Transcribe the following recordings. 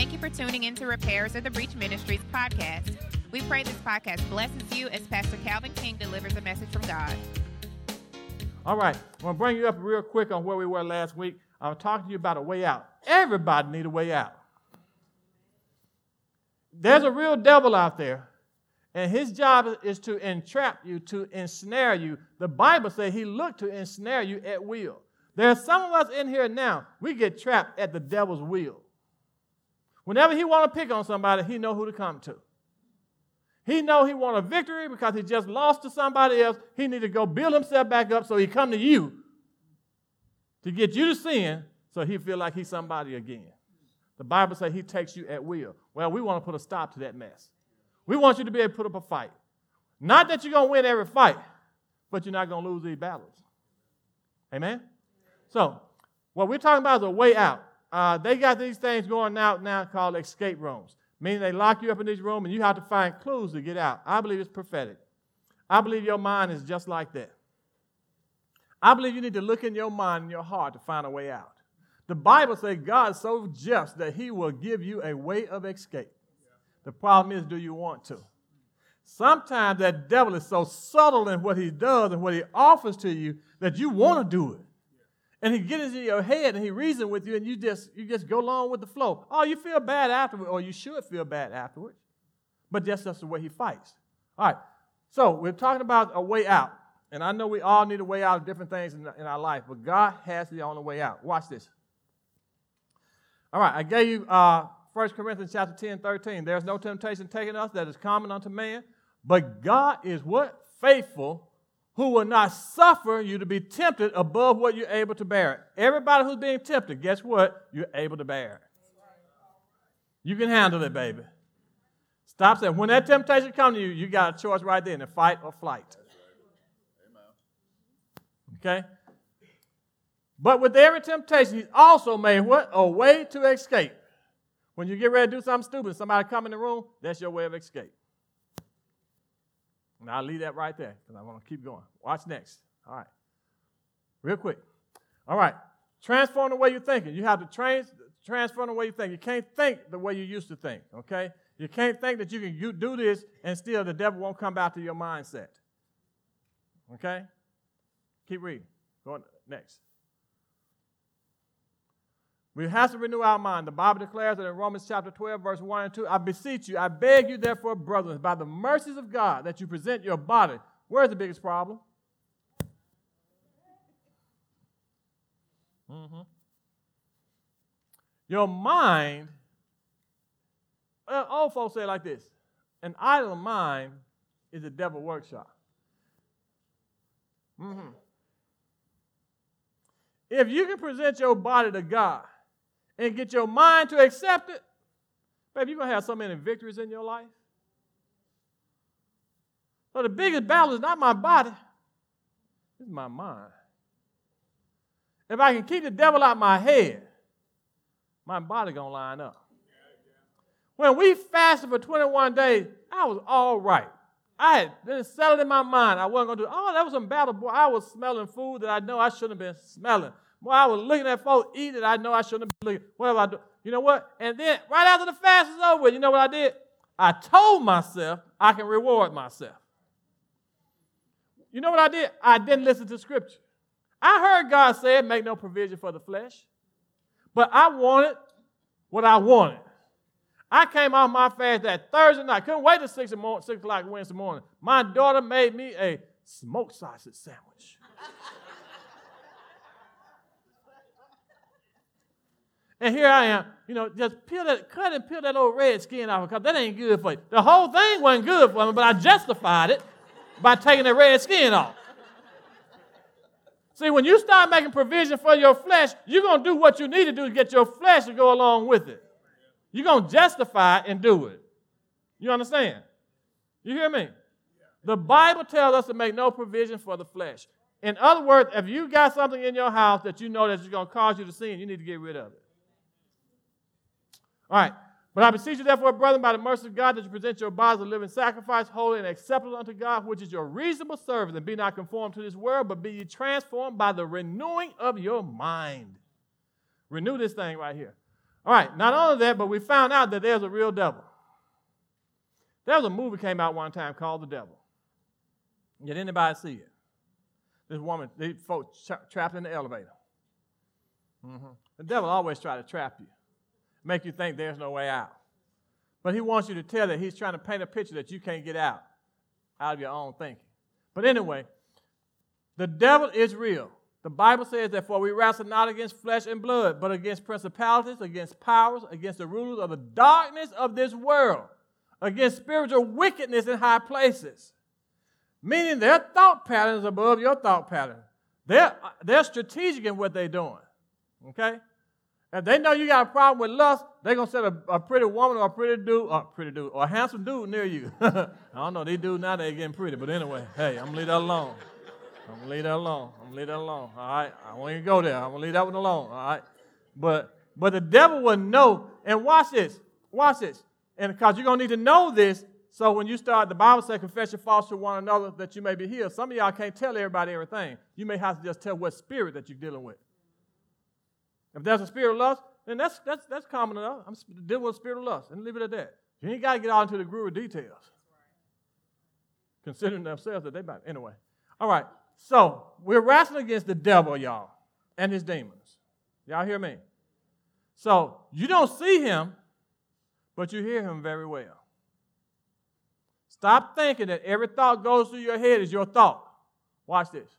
Thank you for tuning in to Repairers of the Breach Ministries podcast. We pray this podcast blesses you as Pastor Calvin King delivers a message from God. All right, I'm going to bring you up real quick on where we were last week. I'm talking to you about a way out. Everybody need a way out. There's a real devil out there, and his job is to entrap you, to ensnare you. The Bible says he looked to ensnare you at will. There's some of us in here now, we get trapped at the devil's will. Whenever he want to pick on somebody, he know who to come to. He know he want a victory because he just lost to somebody else. He need to go build himself back up so he come to you to get you to sin so he feel like he's somebody again. The Bible says he takes you at will. Well, we want to put a stop to that mess. We want you to be able to put up a fight. Not that you're going to win every fight, but you're not going to lose these battles. Amen? So, what we're talking about is a way out. Uh, they got these things going out now called escape rooms, meaning they lock you up in this room and you have to find clues to get out. I believe it's prophetic. I believe your mind is just like that. I believe you need to look in your mind and your heart to find a way out. The Bible says God is so just that he will give you a way of escape. The problem is, do you want to? Sometimes that devil is so subtle in what he does and what he offers to you that you want to do it. And he gets into your head and he reasons with you and you just you just go along with the flow. Oh, you feel bad afterward, or you should feel bad afterwards. But that's just the way he fights. All right. So we're talking about a way out. And I know we all need a way out of different things in, in our life, but God has the only way out. Watch this. All right, I gave you uh, 1 Corinthians chapter 10, 13. There's no temptation taken us that is common unto man, but God is what? Faithful, who will not suffer you to be tempted above what you're able to bear. Everybody who's being tempted, guess what? You're able to bear. You can handle it, baby. Stop saying, when that temptation comes to you, you got a choice right then to fight or flight. Okay? But with every temptation, he's also made what? A way to escape. When you get ready to do something stupid, somebody come in the room, that's your way of escape. And I'll leave that right there because I want to keep going. Watch next. All right. Real quick. All right. Transform the way you're thinking. You have to trans- transform the way you think. You can't think the way you used to think, okay? You can't think that you can do this and still the devil won't come back to your mindset. Okay? Keep reading. Go on next. We have to renew our mind. The Bible declares that in Romans chapter 12, verse 1 and 2, I beseech you, I beg you, therefore, brothers, by the mercies of God, that you present your body. Where's the biggest problem? Mm-hmm. Your mind, well, old folks say it like this an idle mind is a devil workshop. Mm-hmm. If you can present your body to God and get your mind to accept it, baby, you're going to have so many victories in your life. So the biggest battle is not my body, it's my mind. If I can keep the devil out my head, my body to line up. When we fasted for 21 days, I was all right. I had been settled in my mind. I wasn't to do, oh, that was some battle. Boy, I was smelling food that I know I shouldn't have been smelling. Boy, I was looking at folks eating. I know I shouldn't have been looking. What have I do? You know what? And then right after the fast is over, you know what I did? I told myself I can reward myself. You know what I did? I didn't listen to scripture. I heard God say, make no provision for the flesh. But I wanted what I wanted. I came off my fast that Thursday night. Couldn't wait till 6, morning, 6 o'clock Wednesday morning. My daughter made me a smoked sausage sandwich. And here I am, you know, just peel that, cut and peel that old red skin off because that ain't good for you. The whole thing wasn't good for me, but I justified it by taking the red skin off. See, when you start making provision for your flesh, you're going to do what you need to do to get your flesh to go along with it. You're going to justify it and do it. You understand? You hear me? The Bible tells us to make no provision for the flesh. In other words, if you got something in your house that you know that's going to cause you to sin, you need to get rid of it. All right. But I beseech you, therefore, brethren, by the mercy of God, that you present your bodies a living sacrifice, holy and acceptable unto God, which is your reasonable service, and be not conformed to this world, but be ye transformed by the renewing of your mind. Renew this thing right here. All right, not only that, but we found out that there's a real devil. There was a movie came out one time called The Devil. Did anybody see it? This woman, these folks tra- trapped in the elevator. Mm-hmm. The devil always try to trap you, make you think there's no way out. But he wants you to tell that he's trying to paint a picture that you can't get out, out of your own thinking. But anyway, the devil is real. The Bible says that for we wrestle not against flesh and blood, but against principalities, against powers, against the rulers of the darkness of this world, against spiritual wickedness in high places. Meaning their thought patterns above your thought pattern. They're, they're strategic in what they're doing. Okay? If they know you got a problem with lust, they're gonna set a, a pretty woman or a pretty dude, or pretty dude, or a handsome dude near you. I don't know, these dudes now they getting pretty, but anyway, hey, I'm gonna leave that alone. I'm gonna leave that alone. I'm gonna leave that alone. All right, I won't even go there. I'm gonna leave that one alone. All right, but but the devil will know. And watch this. Watch this. And because you're gonna need to know this, so when you start, the Bible says, confess your faults to one another that you may be healed. Some of y'all can't tell everybody everything. You may have to just tell what spirit that you're dealing with. If there's a spirit of lust, then that's, that's, that's common enough. I'm dealing with a spirit of lust, and leave it at that. You ain't got to get out into the groove of details. Considering themselves that they might. Anyway. All right. So we're wrestling against the devil, y'all, and his demons. Y'all hear me? So you don't see him, but you hear him very well. Stop thinking that every thought goes through your head is your thought. Watch this.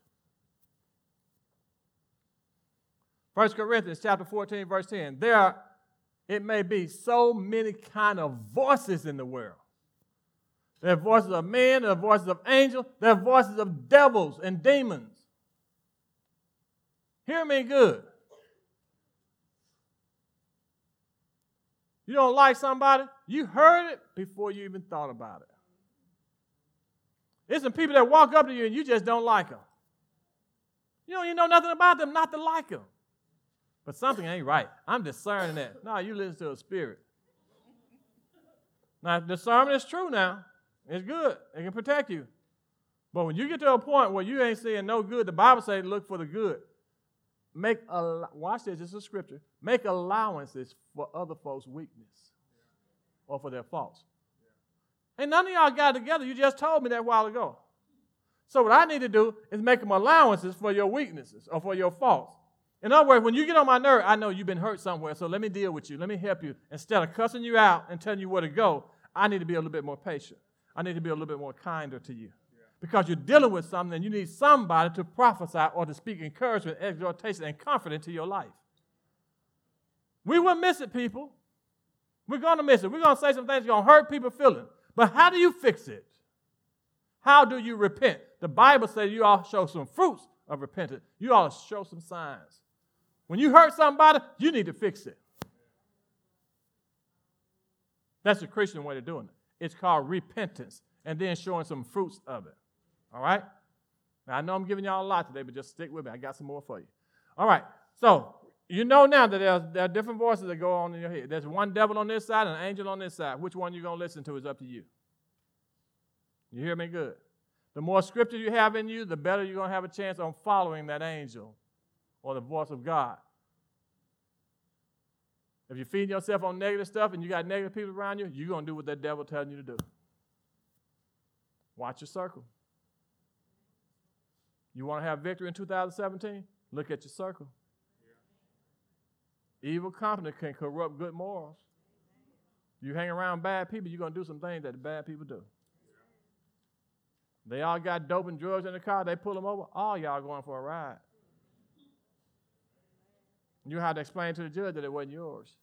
1 Corinthians chapter 14, verse 10. There are, it may be, so many kind of voices in the world. There are voices of men, there are voices of angels, there are voices of devils and demons. Hear me good. You don't like somebody, you heard it before you even thought about it. There's some people that walk up to you and you just don't like them. You don't even know nothing about them not to like them. But something ain't right. I'm discerning that. No, you listen to a spirit. Now, discernment is true now. It's good. It can protect you. But when you get to a point where you ain't seeing no good, the Bible says look for the good. Make a watch this, this is scripture. Make allowances for other folks' weakness or for their faults. And none of y'all got together. You just told me that a while ago. So what I need to do is make them allowances for your weaknesses or for your faults. In other words, when you get on my nerve, I know you've been hurt somewhere, so let me deal with you. Let me help you. Instead of cussing you out and telling you where to go, I need to be a little bit more patient. I need to be a little bit more kinder to you. Because you're dealing with something and you need somebody to prophesy or to speak encouragement, exhortation, and comfort into your life. We will miss it, people. We're going to miss it. We're going to say some things going to hurt people's feelings. But how do you fix it? How do you repent? The Bible says you all show some fruits of repentance. You to show some signs. When you hurt somebody, you need to fix it. That's the Christian way of doing it. It's called repentance and then showing some fruits of it. All right? Now, I know I'm giving y'all a lot today, but just stick with me. I got some more for you. All right. So, you know now that there are, there are different voices that go on in your head. There's one devil on this side and an angel on this side. Which one you're going to listen to is up to you. You hear me good? The more scripture you have in you, the better you're going to have a chance on following that angel or the voice of God. If you're feeding yourself on negative stuff and you got negative people around you, you're going to do what that devil telling you to do. Watch your circle. You want to have victory in 2017? Look at your circle. Evil company can corrupt good morals. You hang around bad people, you're going to do some things that the bad people do. They all got dope and drugs in the car. They pull them over. All y'all going for a ride. You had to explain to the judge that it wasn't yours.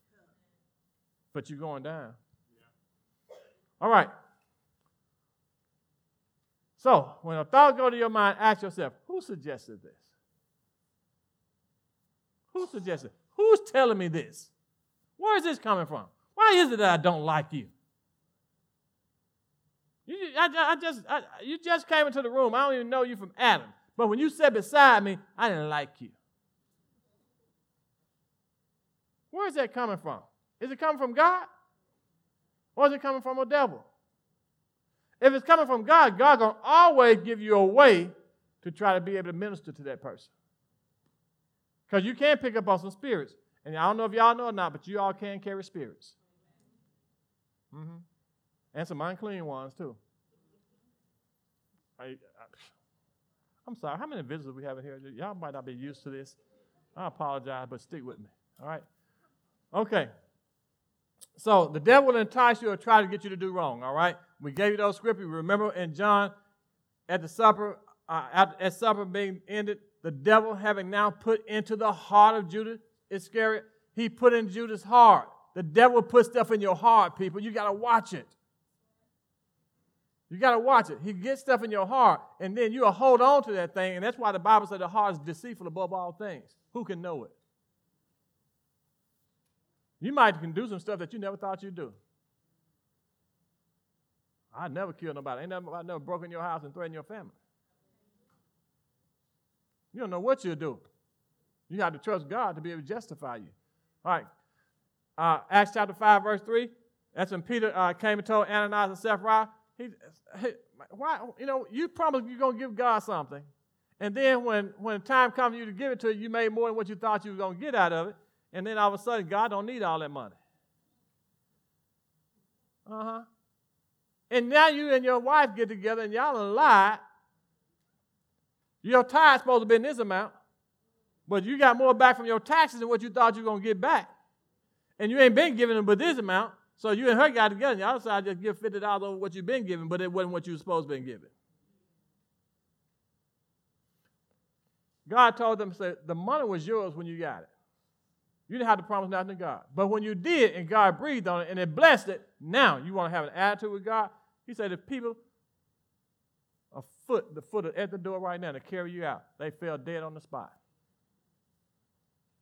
But you're going down. All right. So, when a thought go to your mind, ask yourself, who suggested this? Who suggested? Who's telling me this? Where is this coming from? Why is it that I don't like you? you I, I just, I, you just came into the room. I don't even know you from Adam. But when you sat beside me, I didn't like you. Where is that coming from? Is it coming from God? Or is it coming from a devil? If it's coming from God, God gonna always give you a way to try to be able to minister to that person. Because you can pick up on some spirits, And I don't know if y'all know or not, but you all can carry spirits. Mm-hmm. And some unclean ones, too. I, I'm sorry. How many visitors we have in here? Y'all might not be used to this. I apologize, but stick with me. All right? Okay. So the devil will entice you or try to get you to do wrong. All right? We gave you those scriptures. Remember in John, at the supper, uh, at, at supper being ended, the devil having now put into the heart of Judas Iscariot, he put in Judas' heart. The devil put stuff in your heart, people. You got to watch it. You got to watch it. He gets stuff in your heart, and then you'll hold on to that thing. And that's why the Bible said the heart is deceitful above all things. Who can know it? You might can do some stuff that you never thought you'd do. I never killed nobody. I ain't never, broken your house and threatened your family. You don't know what you'll do. You have to trust God to be able to justify you. All right. Uh, Acts chapter 5, verse 3. That's when Peter uh, came and told Ananias and Sapphira, he, he, why, you know, you promised you're going to give God something. And then when, when the time comes for you to give it to you, you made more than what you thought you were going to get out of it. And then all of a sudden, God don't need all that money. Uh-huh. And now you and your wife get together and y'all lie. Your tire's supposed to be in this amount, but you got more back from your taxes than what you thought you were going to get back. And you ain't been giving them but this amount. So you and her got together and y'all decided to just give $50 over what you've been giving, but it wasn't what you were supposed to be giving. God told them, said, the money was yours when you got it. You didn't have to promise nothing to God. But when you did and God breathed on it and it blessed it, now you want to have an attitude with God. He said, if people a foot, the foot at the door right now to carry you out, they fell dead on the spot.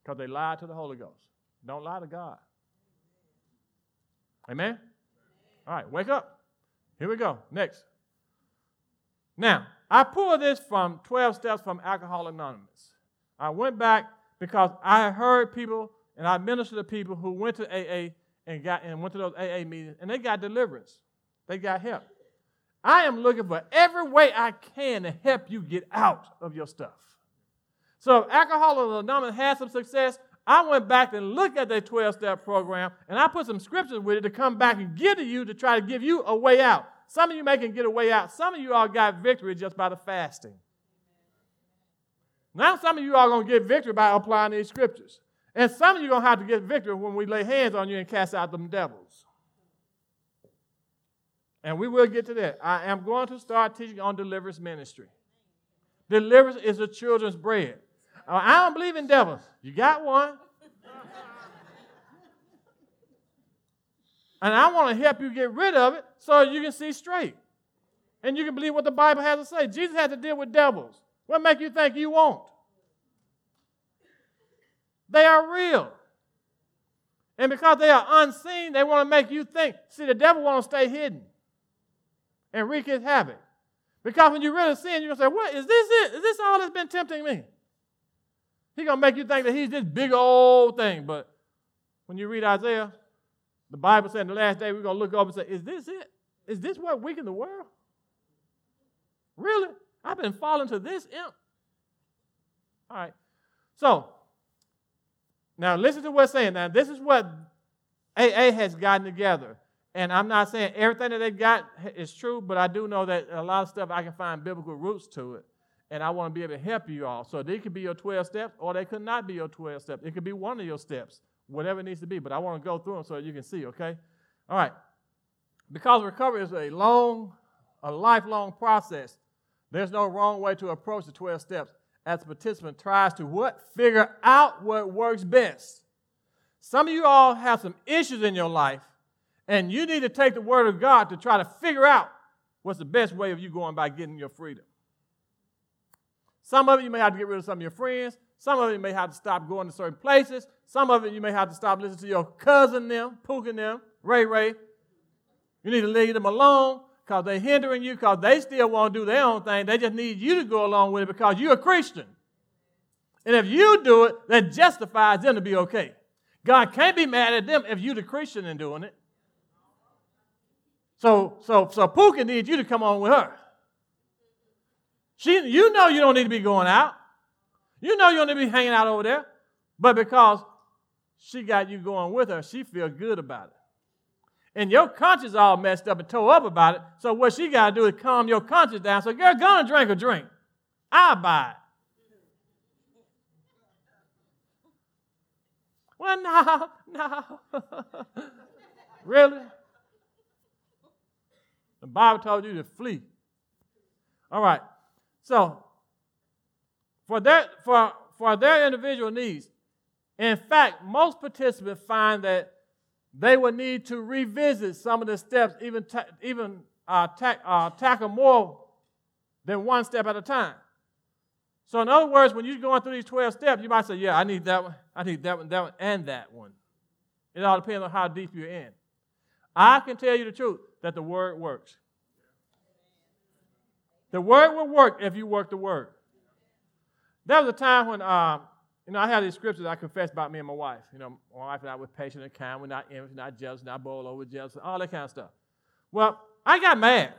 Because they lied to the Holy Ghost. Don't lie to God. Amen? All right, wake up. Here we go. Next. Now, I pulled this from 12 Steps from Alcohol Anonymous. I went back because I heard people and I ministered to people who went to AA and got and went to those AA meetings and they got deliverance. They got help. I am looking for every way I can to help you get out of your stuff. So if Alcoholics Anonymous had some success, I went back and looked at their 12-step program and I put some scriptures with it to come back and give to you to try to give you a way out. Some of you may can get a way out. Some of you all got victory just by the fasting. Now some of you are going to get victory by applying these scriptures. And some of you are going to have to get victory when we lay hands on you and cast out them devils. And we will get to that. I am going to start teaching on deliverance ministry. Deliverance is the children's bread. Uh, I don't believe in devils. You got one. and I want to help you get rid of it so you can see straight. And you can believe what the Bible has to say. Jesus had to deal with devils. What make you think you won't? They are real. And because they are unseen, they want to make you think. See, the devil wants to stay hidden and wreak his havoc. Because when you really sin, you're going to say, What? Is this it? Is this all that's been tempting me? He's going to make you think that he's this big old thing. But when you read Isaiah, the Bible said in the last day, we're going to look up and say, Is this it? Is this what weakened the world? Really? I've been falling to this imp. All right. So, now listen to what's saying. Now, this is what AA has gotten together. And I'm not saying everything that they got is true, but I do know that a lot of stuff I can find biblical roots to it. And I want to be able to help you all. So they could be your 12 steps, or they could not be your 12 steps. It could be one of your steps, whatever it needs to be. But I want to go through them so you can see, okay? All right. Because recovery is a long, a lifelong process, there's no wrong way to approach the 12 steps as a participant tries to what? Figure out what works best. Some of you all have some issues in your life, and you need to take the word of God to try to figure out what's the best way of you going by getting your freedom. Some of you may have to get rid of some of your friends. Some of you may have to stop going to certain places. Some of you may have to stop listening to your cousin them, Pookin them, Ray Ray. You need to leave them alone because they're hindering you because they still want to do their own thing. They just need you to go along with it because you're a Christian. And if you do it, that justifies them to be okay. God can't be mad at them if you're the Christian in doing it. So, so, so Pookie needs you to come on with her. She, you know you don't need to be going out. You know you don't need to be hanging out over there. But because she got you going with her, she feel good about it. And your conscience all messed up and tore up about it. So what she got to do is calm your conscience down. So girl, go and drink a drink. I'll buy it. Well, no, no. really? The Bible told you to flee. All right. So, for their, for, for their individual needs, in fact, most participants find that they would need to revisit some of the steps, even, ta- even uh, ta- uh, tackle more than one step at a time. So, in other words, when you're going through these 12 steps, you might say, Yeah, I need that one, I need that one, that one, and that one. It all depends on how deep you're in. I can tell you the truth that the word works. The word will work if you work the word. There was a time when, uh, you know, I had these scriptures I confessed about me and my wife. You know, my wife and I were patient and kind. We're not envious, not jealous, not bowl over jealous, all that kind of stuff. Well, I got mad.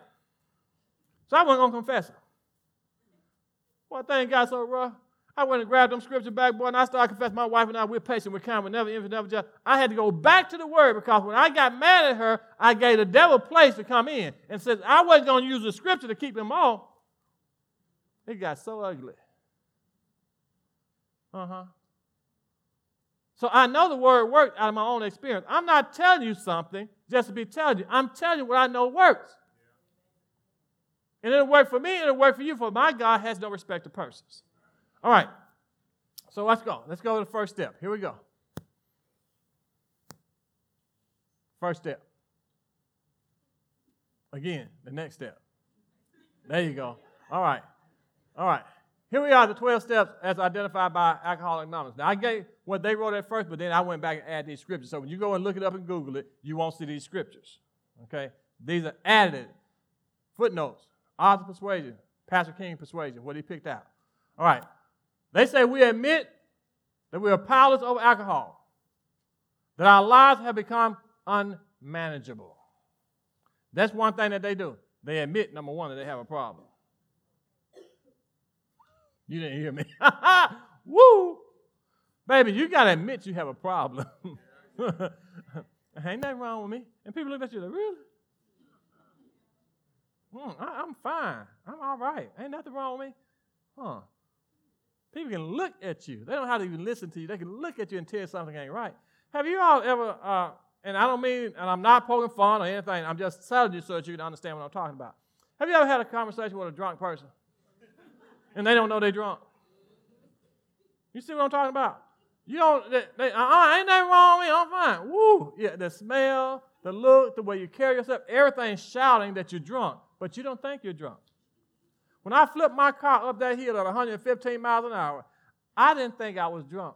So I wasn't going to confess it. Well, thank God so rough. I went and grabbed them scripture back, boy, and I started confessing my wife and I, we're patient, we're kind, we're never envious, never jealous. I had to go back to the word because when I got mad at her, I gave the devil place to come in and said I wasn't going to use the scripture to keep him off. It got so ugly. Uh huh. So I know the word worked out of my own experience. I'm not telling you something just to be telling you. I'm telling you what I know works. And it'll work for me, it'll work for you, for my God has no respect to persons. All right. So let's go. Let's go to the first step. Here we go. First step. Again, the next step. There you go. All right. All right. Here we are, the 12 steps as identified by Alcoholics Anonymous. Now, I gave what they wrote at first, but then I went back and added these scriptures. So when you go and look it up and Google it, you won't see these scriptures. Okay? These are added footnotes, odds of persuasion, Pastor King persuasion, what he picked out. All right. They say we admit that we are powerless over alcohol, that our lives have become unmanageable. That's one thing that they do. They admit, number one, that they have a problem. You didn't hear me. Woo! Baby, you got to admit you have a problem. Ain't nothing wrong with me. And people look at you like, really? Hmm, I, am fine. I'm all right. Ain't nothing wrong with me. Huh. People can look at you. They don't have to even listen to you. They can look at you and tell you something ain't right. Have you all ever, uh, and I don't mean, and I'm not poking fun or anything, I'm just telling you so that you can understand what I'm talking about. Have you ever had a conversation with a drunk person? And they don't know they're drunk. You see what I'm talking about? You don't, they, they, uh-uh, ain't nothing wrong with me, I'm fine. Woo! Yeah, the smell, the look, the way you carry yourself, everything's shouting that you're drunk, but you don't think you're drunk. When I flipped my car up that hill at 115 miles an hour, I didn't think I was drunk.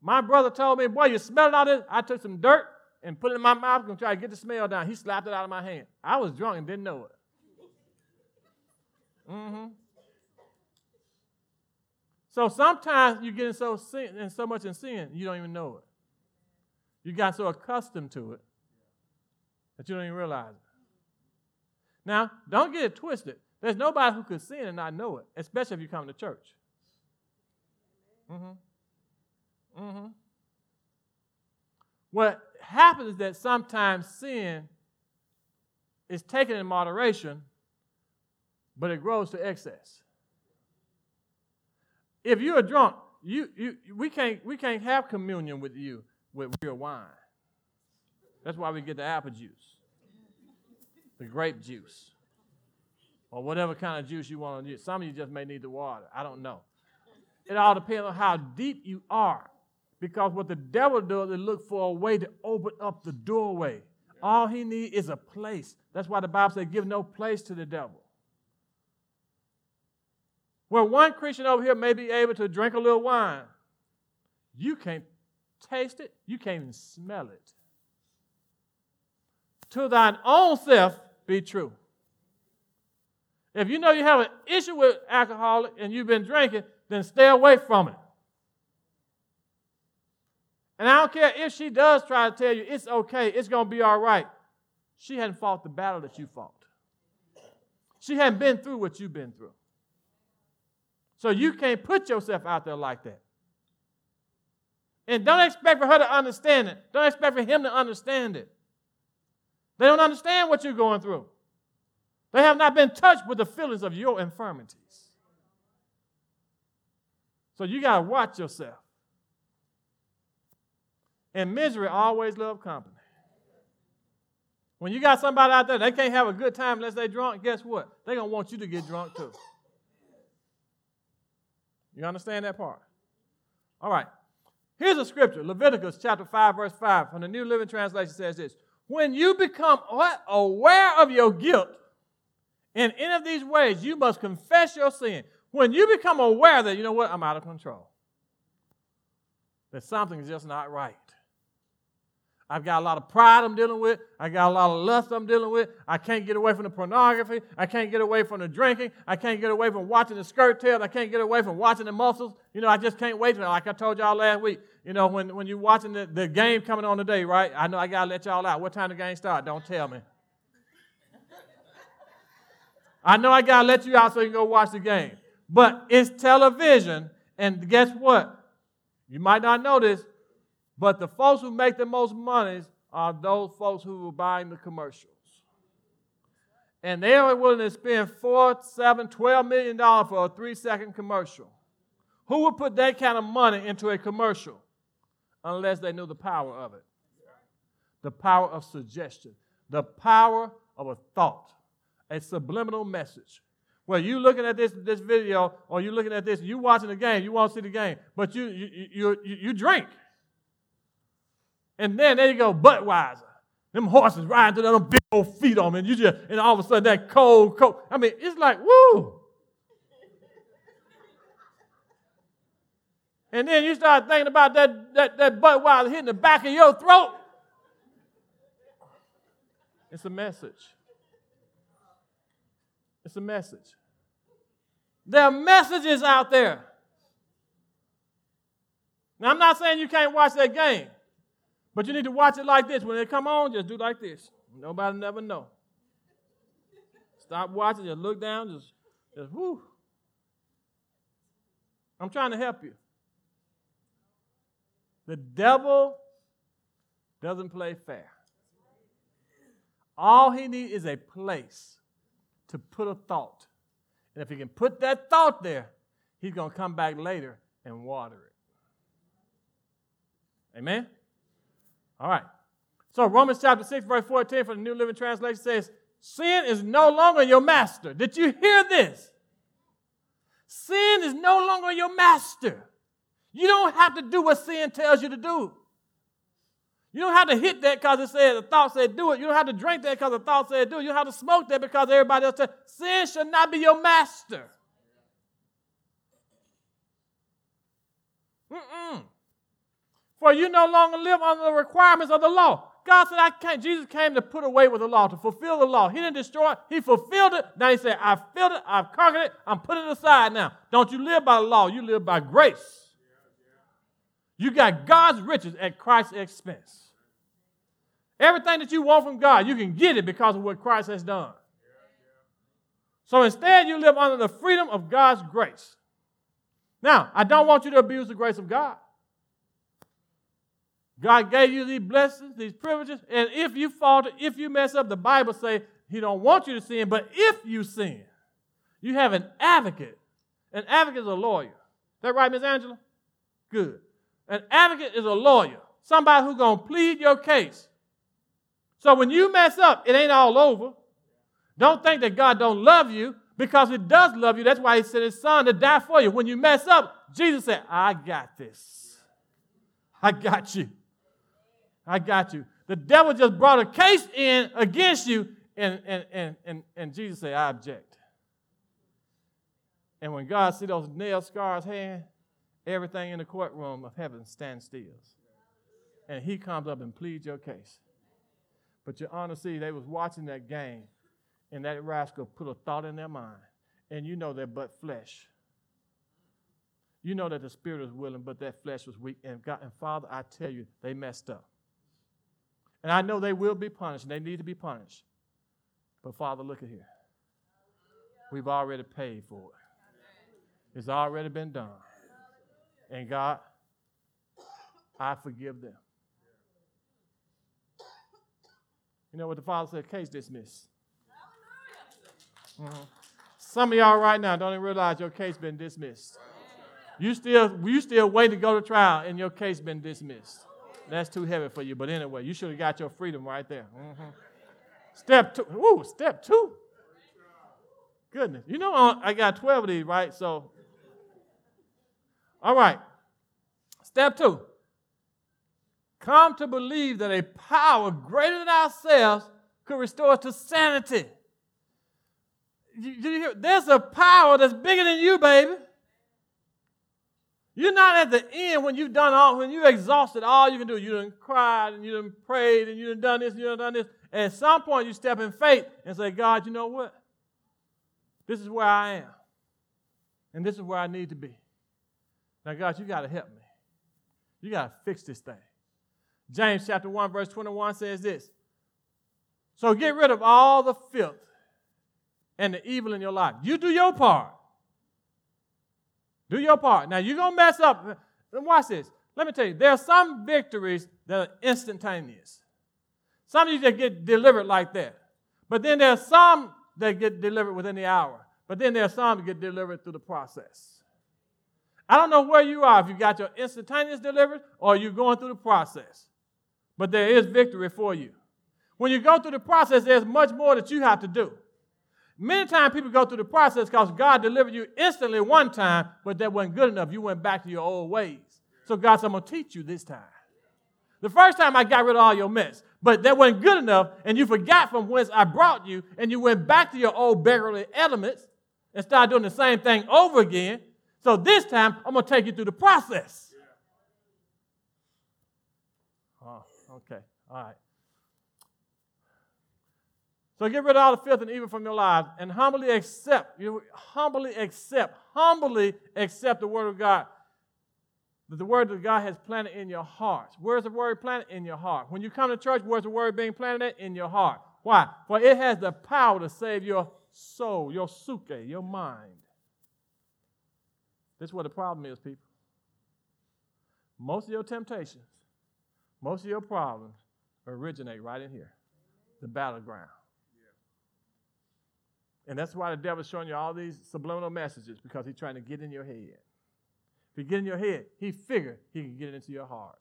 My brother told me, Boy, you smell all this? I took some dirt and put it in my mouth and tried to get the smell down. He slapped it out of my hand. I was drunk and didn't know it. Mm-hmm. So sometimes you get so sin, and so much in sin, you don't even know it. You got so accustomed to it that you don't even realize it. Now, don't get it twisted. There's nobody who could sin and not know it, especially if you come to church. Mm-hmm. Mm-hmm. What happens is that sometimes sin is taken in moderation but it grows to excess. If you're drunk, you, you, we, can't, we can't have communion with you with real wine. That's why we get the apple juice, the grape juice, or whatever kind of juice you want to use. Some of you just may need the water. I don't know. It all depends on how deep you are. Because what the devil does is look for a way to open up the doorway. All he needs is a place. That's why the Bible says, give no place to the devil. Where one Christian over here may be able to drink a little wine, you can't taste it, you can't even smell it. To thine own self be true. If you know you have an issue with alcohol and you've been drinking, then stay away from it. And I don't care if she does try to tell you it's okay, it's going to be all right. She hadn't fought the battle that you fought. She hadn't been through what you've been through. So you can't put yourself out there like that. And don't expect for her to understand it. Don't expect for him to understand it. They don't understand what you're going through. They have not been touched with the feelings of your infirmities. So you got to watch yourself. And misery always love company. When you got somebody out there, they can't have a good time unless they're drunk, guess what? They're going to want you to get drunk too. You understand that part? All right. Here's a scripture Leviticus chapter 5, verse 5 from the New Living Translation says this When you become aware of your guilt in any of these ways, you must confess your sin. When you become aware that, you know what, I'm out of control, that something's just not right. I've got a lot of pride I'm dealing with. I got a lot of lust I'm dealing with. I can't get away from the pornography. I can't get away from the drinking. I can't get away from watching the skirt tails. I can't get away from watching the muscles. You know, I just can't wait. Like I told y'all last week, you know, when, when you're watching the, the game coming on today, right? I know I got to let y'all out. What time the game start? Don't tell me. I know I got to let you out so you can go watch the game. But it's television, and guess what? You might not know this, but the folks who make the most money are those folks who are buying the commercials. And they are willing to spend four, seven, twelve million dollars for a three-second commercial. Who would put that kind of money into a commercial unless they knew the power of it? The power of suggestion, the power of a thought, a subliminal message. Well, you looking at this, this video or you looking at this, you watching the game, you want to see the game, but you, you, you, you, you drink. And then there you go, Budweiser. Them horses riding to them big old feet on me, and you just, and all of a sudden that cold, cold. I mean, it's like, woo. And then you start thinking about that, that, that Budweiser hitting the back of your throat. It's a message. It's a message. There are messages out there. Now, I'm not saying you can't watch that game. But you need to watch it like this. When they come on, just do like this. Nobody never know. Stop watching, just look down, just, just whoo. I'm trying to help you. The devil doesn't play fair. All he needs is a place to put a thought. And if he can put that thought there, he's going to come back later and water it. Amen? All right. So Romans chapter 6, verse 14 from the New Living Translation says, Sin is no longer your master. Did you hear this? Sin is no longer your master. You don't have to do what sin tells you to do. You don't have to hit that because it said the thought said do it. You don't have to drink that because the thought said do it. You don't have to smoke that because everybody else said sin should not be your master. Mm-mm. For you no longer live under the requirements of the law. God said, I can't. Jesus came to put away with the law, to fulfill the law. He didn't destroy it, He fulfilled it. Now He said, I've filled it, I've conquered it, I'm putting it aside now. Don't you live by the law, you live by grace. You got God's riches at Christ's expense. Everything that you want from God, you can get it because of what Christ has done. So instead, you live under the freedom of God's grace. Now, I don't want you to abuse the grace of God. God gave you these blessings, these privileges, and if you falter, if you mess up, the Bible say He don't want you to sin, but if you sin, you have an advocate. An advocate is a lawyer. Is that right, Miss Angela? Good. An advocate is a lawyer, somebody who's gonna plead your case. So when you mess up, it ain't all over. Don't think that God don't love you because He does love you. That's why He sent His Son to die for you. When you mess up, Jesus said, "I got this. I got you." I got you. The devil just brought a case in against you, and, and, and, and, and Jesus said, I object. And when God see those nail scars hand, everything in the courtroom of heaven stands still. And he comes up and pleads your case. But your honor, see, they was watching that game, and that rascal put a thought in their mind. And you know they're but flesh. You know that the spirit is willing, but that flesh was weak. And God and Father, I tell you, they messed up. And I know they will be punished, and they need to be punished. But Father, look at here. We've already paid for it. It's already been done. And God, I forgive them. You know what the Father said? Case dismissed. Mm-hmm. Some of y'all right now don't even realize your case been dismissed. You still, you still wait to go to trial and your case been dismissed. That's too heavy for you. But anyway, you should have got your freedom right there. Mm-hmm. Step two. Ooh, step two. Goodness. You know I got 12 of these, right? So, all right. Step two. Come to believe that a power greater than ourselves could restore us to sanity. You, you hear? There's a power that's bigger than you, baby. You're not at the end when you've done all, when you've exhausted all you can do. You done cried and you done prayed and you done done this and you done done this. And at some point you step in faith and say, God, you know what? This is where I am. And this is where I need to be. Now, God, you got to help me. You got to fix this thing. James chapter 1, verse 21 says this. So get rid of all the filth and the evil in your life. You do your part. Do your part. Now you're gonna mess up. Watch this. Let me tell you, there are some victories that are instantaneous. Some of you just get delivered like that. But then there are some that get delivered within the hour. But then there are some that get delivered through the process. I don't know where you are, if you got your instantaneous delivered or you're going through the process. But there is victory for you. When you go through the process, there's much more that you have to do. Many times people go through the process because God delivered you instantly one time, but that wasn't good enough. You went back to your old ways. So God said, I'm going to teach you this time. The first time I got rid of all your mess, but that wasn't good enough, and you forgot from whence I brought you, and you went back to your old beggarly elements and started doing the same thing over again. So this time, I'm going to take you through the process. Oh, okay. All right. So get rid of all the filth and evil from your lives and humbly accept, you humbly accept, humbly accept the word of God. The word of God has planted in your heart. Where's the word planted? In your heart. When you come to church, where's the word being planted? In your heart. Why? For it has the power to save your soul, your suke, your mind. This is what the problem is, people. Most of your temptations, most of your problems originate right in here, the battleground. And that's why the devil's showing you all these subliminal messages because he's trying to get in your head. If he get in your head, he figure he can get it into your heart.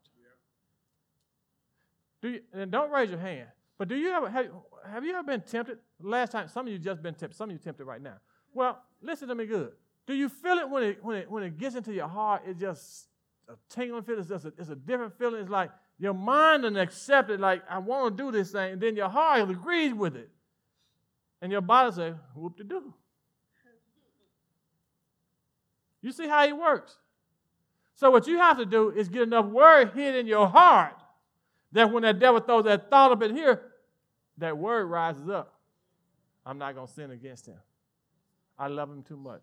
Do you, and don't raise your hand. But do you ever have, have you ever been tempted? Last time, some of you just been tempted. Some of you tempted right now. Well, listen to me good. Do you feel it when it when it when it gets into your heart? It's just a tingling feeling. It's just a, it's a different feeling. It's like your mind and accept it. Like I want to do this thing, and then your heart agrees with it. And your body say, whoop de doo. You see how he works? So what you have to do is get enough word hid in your heart that when that devil throws that thought up in here, that word rises up. I'm not going to sin against him. I love him too much.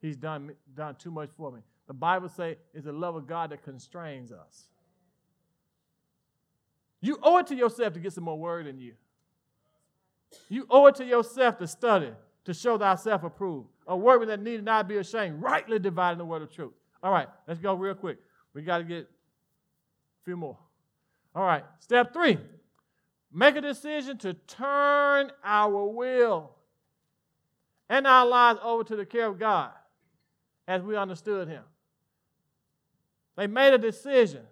He's done, done too much for me. The Bible says it's the love of God that constrains us. You owe it to yourself to get some more word in you. You owe it to yourself to study, to show thyself approved. A workman that need not be ashamed, rightly dividing the word of truth. All right, let's go real quick. We got to get a few more. All right, step three make a decision to turn our will and our lives over to the care of God as we understood Him. They made a decision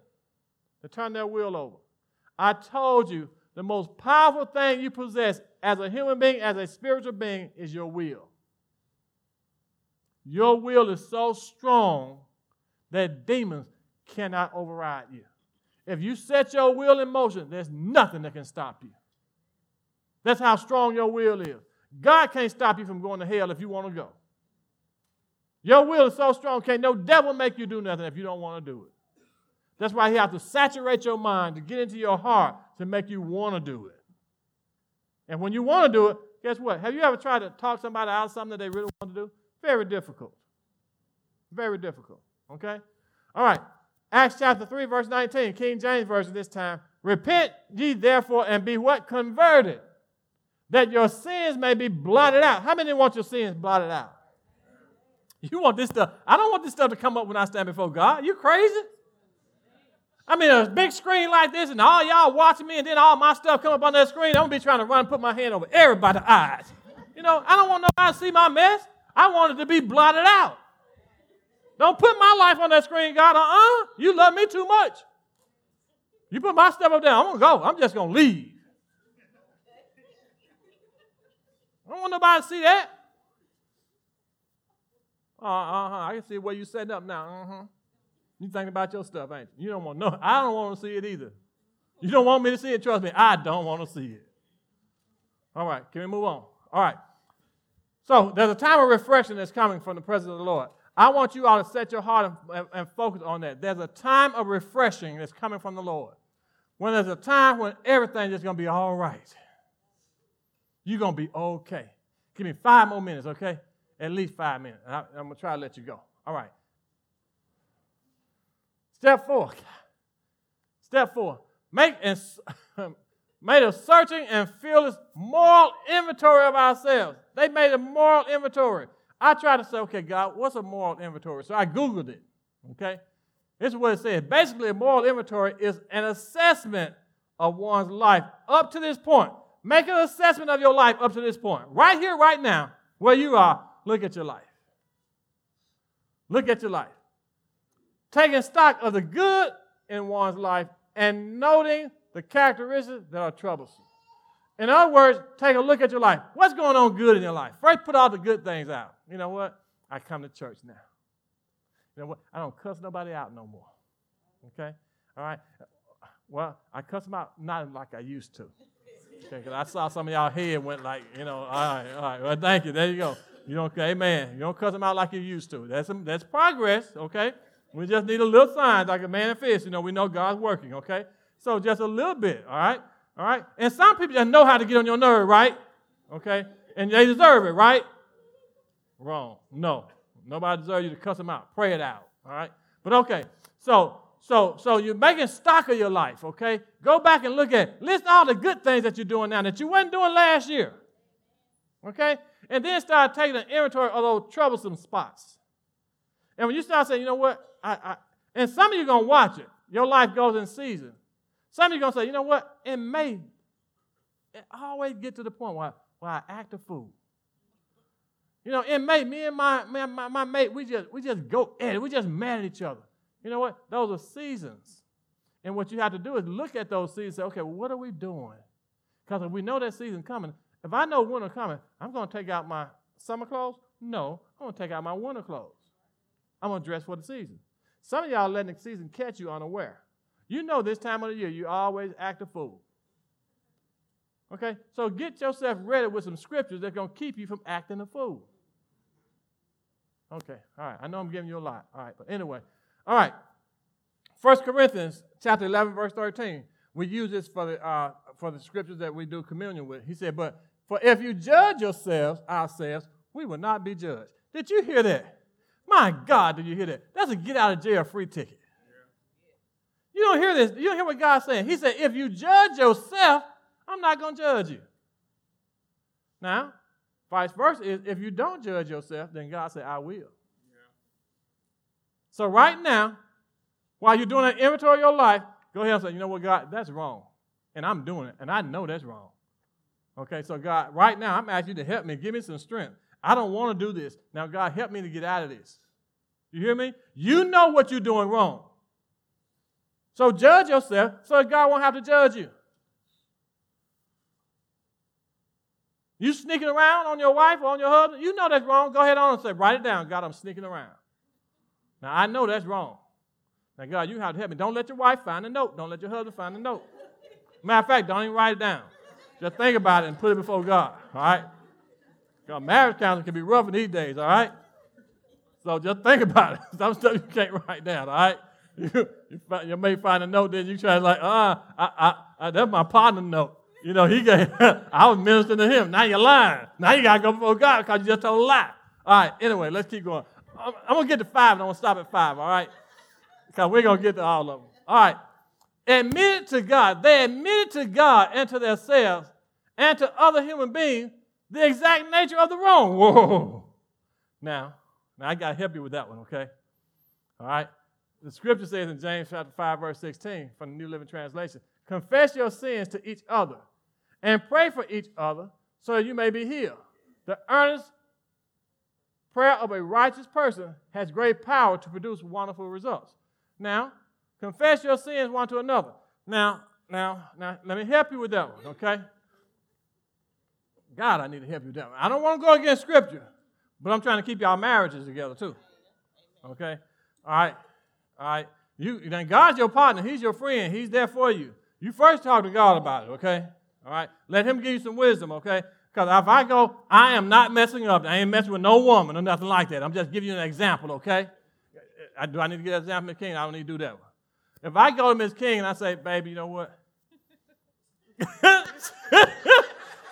to turn their will over. I told you the most powerful thing you possess as a human being, as a spiritual being, is your will. Your will is so strong that demons cannot override you. If you set your will in motion, there's nothing that can stop you. That's how strong your will is. God can't stop you from going to hell if you want to go. Your will is so strong, can't no devil make you do nothing if you don't want to do it. That's why he has to saturate your mind to get into your heart to make you want to do it. And when you want to do it, guess what? Have you ever tried to talk somebody out of something that they really want to do? Very difficult. Very difficult. Okay? All right. Acts chapter 3, verse 19, King James Version this time. Repent ye therefore and be what? Converted, that your sins may be blotted out. How many want your sins blotted out? You want this stuff. I don't want this stuff to come up when I stand before God. You crazy? I mean, a big screen like this, and all y'all watching me, and then all my stuff come up on that screen. I'm gonna be trying to run and put my hand over everybody's eyes. You know, I don't want nobody to see my mess. I want it to be blotted out. Don't put my life on that screen, God. Uh-uh. You love me too much. You put my stuff up there, I'm gonna go. I'm just gonna leave. I don't want nobody to see that. Uh, uh-huh. I can see where you're setting up now. Uh-huh. You thinking about your stuff, ain't you? You don't want no. I don't want to see it either. You don't want me to see it. Trust me, I don't want to see it. All right, can we move on? All right. So there's a time of refreshing that's coming from the presence of the Lord. I want you all to set your heart and, and, focus on that. There's a time of refreshing that's coming from the Lord. When there's a time when everything is going to be all right. You're going to be okay. Give me five more minutes, okay? At least five minutes. I, I'm going to try to let you go. All right. Step four. Step four. Make, and, made a searching and fearless moral inventory of ourselves. They made a moral inventory. I tried to say, okay, God, what's a moral inventory? So I Googled it. Okay? This is what it says. Basically, a moral inventory is an assessment of one's life up to this point. Make an assessment of your life up to this point. Right here, right now, where you are, look at your life. Look at your life. Taking stock of the good in one's life and noting the characteristics that are troublesome. In other words, take a look at your life. What's going on good in your life? First, put all the good things out. You know what? I come to church now. You know what? I don't cuss nobody out no more. Okay? All right? Well, I cuss them out not like I used to. Okay, because I saw some of y'all head went like, you know, all right, all right. Well, thank you. There you go. You don't, amen. You don't cuss them out like you used to. That's, that's progress, okay? We just need a little sign like a man and fish. You know, we know God's working, okay? So just a little bit, all right? All right? And some people just know how to get on your nerve, right? Okay? And they deserve it, right? Wrong. No. Nobody deserves you to cuss them out. Pray it out. All right? But okay. So so so you're making stock of your life, okay? Go back and look at list all the good things that you're doing now that you weren't doing last year. Okay? And then start taking an inventory of those troublesome spots. And when you start saying, you know what? I, I and some of you are gonna watch it. Your life goes in season. Some of you are going to say, you know what? In May, it always get to the point where, where I act a fool. You know, in May, me and my, my, my, my mate, we just, we just go at it. We just mad at each other. You know what? Those are seasons. And what you have to do is look at those seasons and say, okay, well, what are we doing? Because if we know that season coming, if I know winter coming, I'm going to take out my summer clothes? No, I'm going to take out my winter clothes. I'm going to dress for the season. Some of y'all letting the season catch you unaware. You know this time of the year, you always act a fool. Okay? So get yourself ready with some scriptures that's going to keep you from acting a fool. Okay, all right. I know I'm giving you a lot. All right, but anyway. All right. 1 Corinthians chapter 11, verse 13. We use this for the, uh, for the scriptures that we do communion with. He said, But for if you judge yourselves, ourselves, we will not be judged. Did you hear that? My God, did you hear that? That's a get out of jail free ticket. You don't hear this. You don't hear what God's saying. He said, if you judge yourself, I'm not going to judge you. Now, vice versa is if you don't judge yourself, then God said, I will. So right now, while you're doing an inventory of your life, go ahead and say, you know what, God, that's wrong. And I'm doing it, and I know that's wrong. Okay, so God, right now, I'm asking you to help me. Give me some strength. I don't want to do this. Now, God, help me to get out of this. You hear me? You know what you're doing wrong. So judge yourself so God won't have to judge you. You sneaking around on your wife or on your husband, you know that's wrong. Go ahead on and say, write it down. God, I'm sneaking around. Now, I know that's wrong. Now, God, you have to help me. Don't let your wife find a note. Don't let your husband find a note. Matter of fact, don't even write it down. Just think about it and put it before God, all right? Because marriage counseling can be rough in these days, all right? So just think about it. Some stuff you can't write down, all right? You, you, find, you, may find a note that you try like, ah, uh, I, I, I, that's my partner note. You know, he gave, I was ministering to him. Now you're lying. Now you got to go before God because you just told a lie. All right, anyway, let's keep going. I'm, I'm going to get to five and I'm going to stop at five, all right? Because we're going to get to all of them. All right. Admitted to God. They admitted to God and to themselves and to other human beings the exact nature of the wrong. Whoa. Now, now I got to help you with that one, okay? All right. The scripture says in James chapter 5, verse 16 from the New Living Translation Confess your sins to each other and pray for each other so you may be healed. The earnest prayer of a righteous person has great power to produce wonderful results. Now, confess your sins one to another. Now, now, now, let me help you with that one, okay? God, I need to help you with that one. I don't want to go against Scripture, but I'm trying to keep y'all marriages together too. Okay? All right. All right. You then God's your partner. He's your friend. He's there for you. You first talk to God about it, okay? All right. Let him give you some wisdom, okay? Because if I go, I am not messing up. I ain't messing with no woman or nothing like that. I'm just giving you an example, okay? I, do I need to get an example, Miss King? I don't need to do that one. If I go to Miss King and I say, baby, you know what?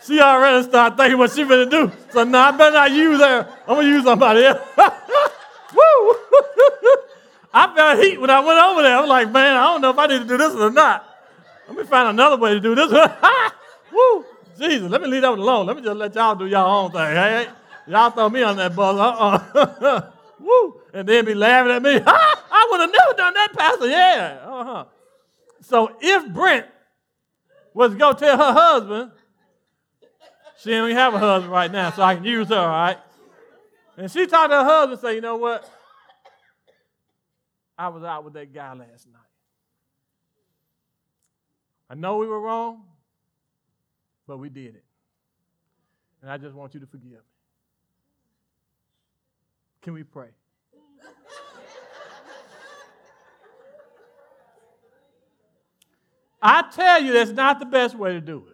she already started thinking what she gonna do. So now I better not use her. I'm gonna use somebody else. Woo! I felt heat when I went over there. I was like, man, I don't know if I need to do this or not. Let me find another way to do this. Woo! Jesus, let me leave that one alone. Let me just let y'all do y'all own thing. Hey, y'all throw me on that bus. Uh-uh. Woo! And then be laughing at me. I would have never done that, Pastor. Yeah. Uh-huh. So if Brent was to go tell her husband, she don't have a husband right now, so I can use her, all right? And she talked to her husband and say, you know what? I was out with that guy last night. I know we were wrong, but we did it. And I just want you to forgive me. Can we pray? I tell you, that's not the best way to do it.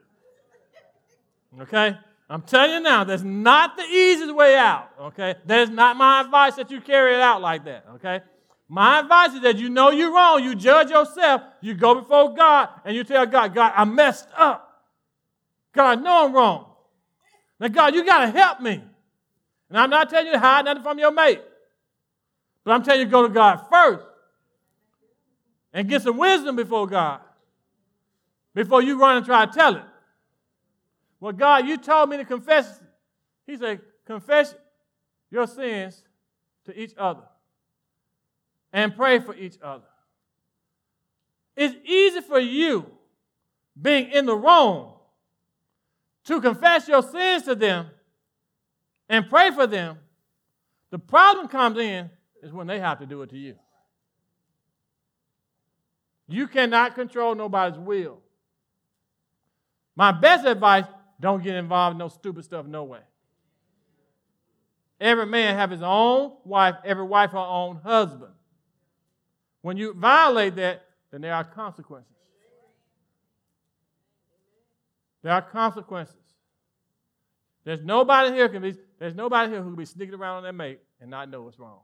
Okay? I'm telling you now, that's not the easiest way out. Okay? That is not my advice that you carry it out like that. Okay? My advice is that you know you're wrong, you judge yourself, you go before God, and you tell God, God, I messed up. God, I know I'm wrong. Now, God, you got to help me. And I'm not telling you to hide nothing from your mate. But I'm telling you to go to God first and get some wisdom before God before you run and try to tell it. Well, God, you told me to confess. He said, confess your sins to each other and pray for each other. It's easy for you, being in the wrong, to confess your sins to them and pray for them. The problem comes in is when they have to do it to you. You cannot control nobody's will. My best advice don't get involved in no stupid stuff, no way. Every man have his own wife, every wife her own husband. When you violate that, then there are consequences. There are consequences. There's nobody here can be, there's nobody here who can be sneaking around on their mate and not know what's wrong.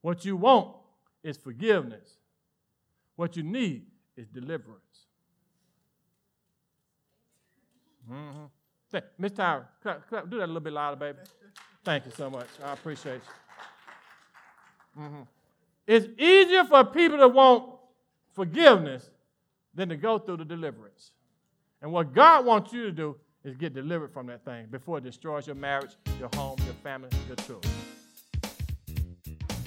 What you want is forgiveness. What you need is deliverance. Mm-hmm. Miss Tyra, do that a little bit louder, baby. Thank you so much. I appreciate you. Mm-hmm. It's easier for people to want forgiveness than to go through the deliverance. And what God wants you to do is get delivered from that thing before it destroys your marriage, your home, your family, your children.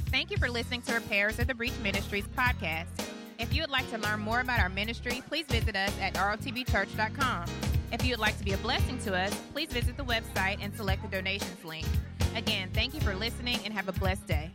Thank you for listening to Repairers of the Breach Ministries podcast. If you would like to learn more about our ministry, please visit us at rotbchurch.com. If you would like to be a blessing to us, please visit the website and select the donations link. Again, thank you for listening and have a blessed day.